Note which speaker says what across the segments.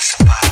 Speaker 1: Spot.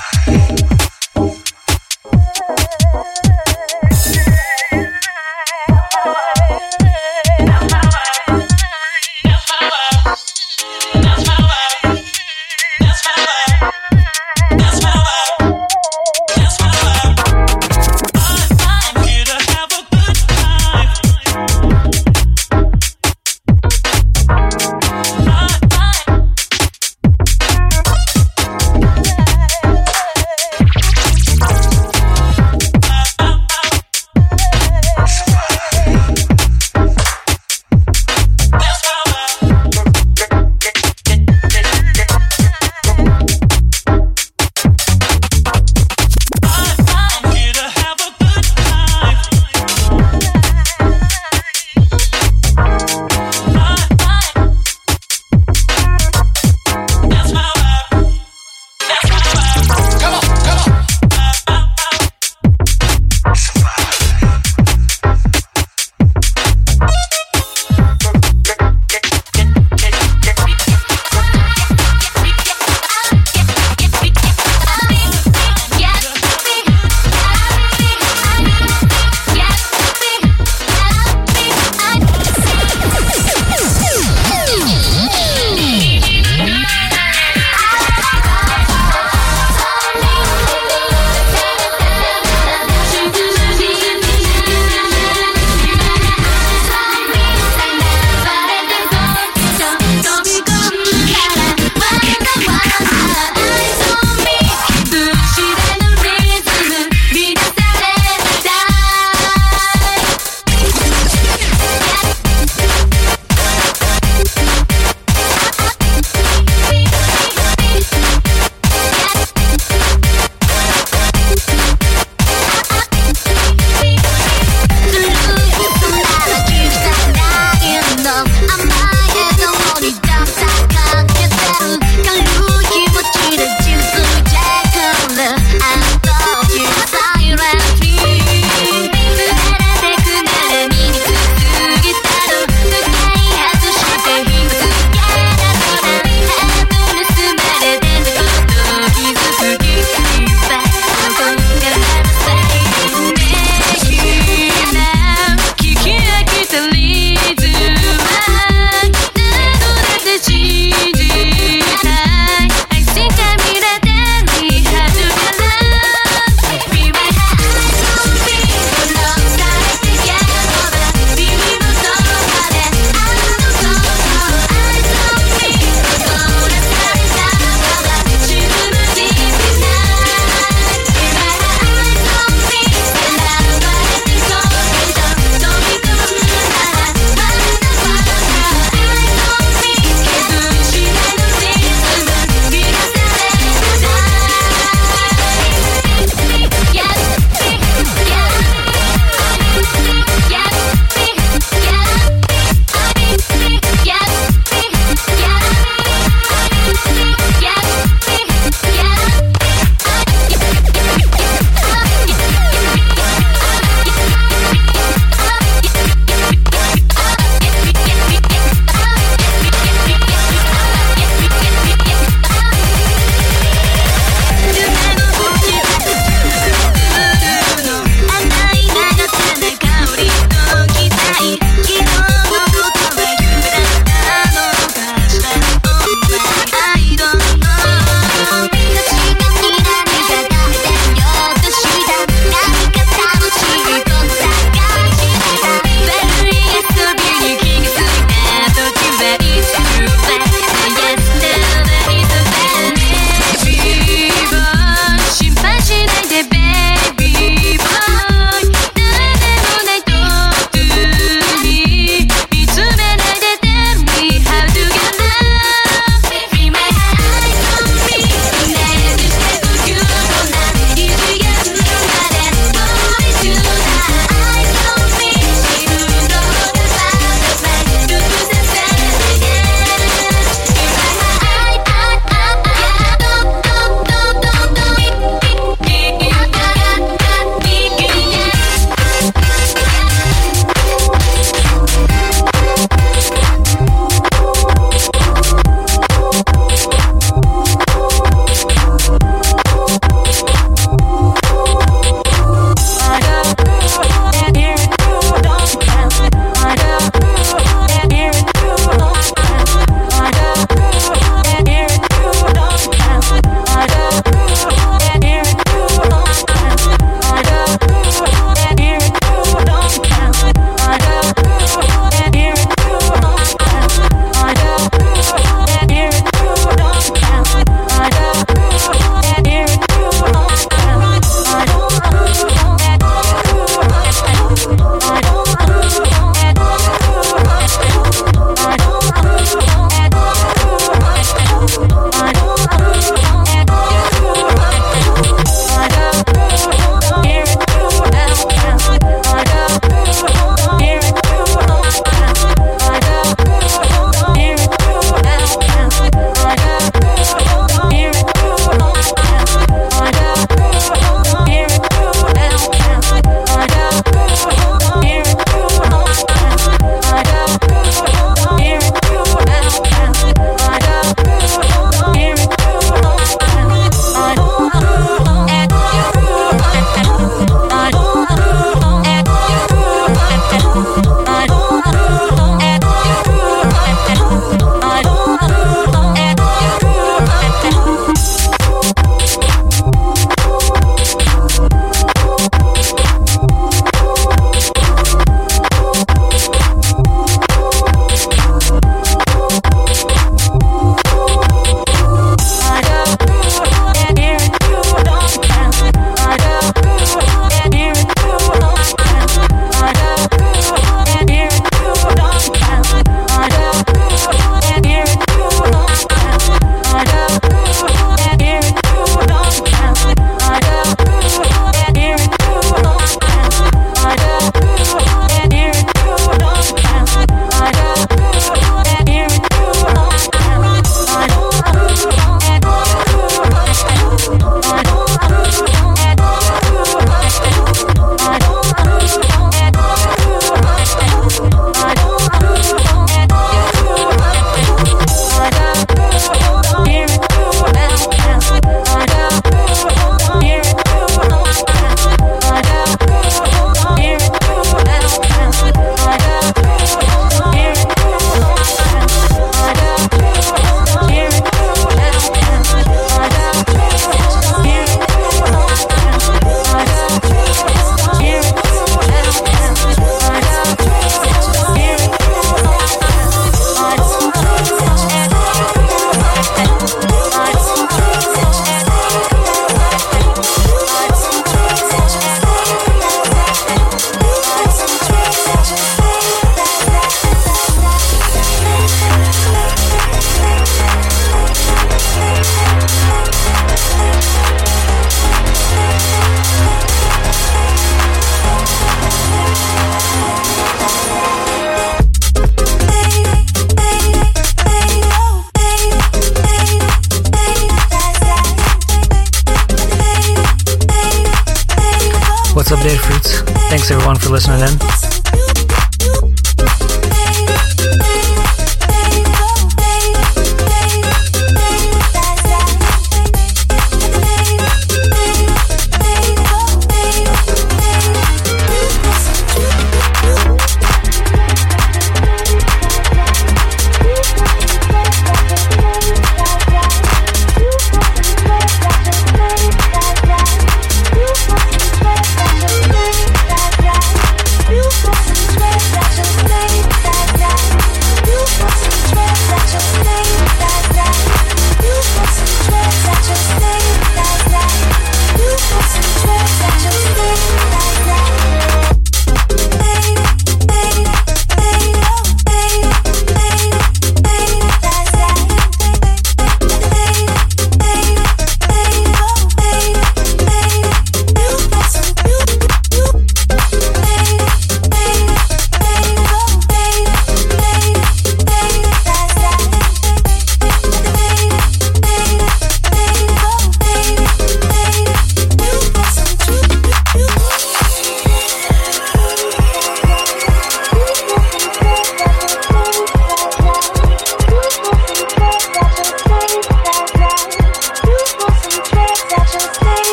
Speaker 1: Listening in.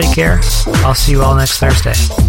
Speaker 2: Take care. I'll see you all next Thursday.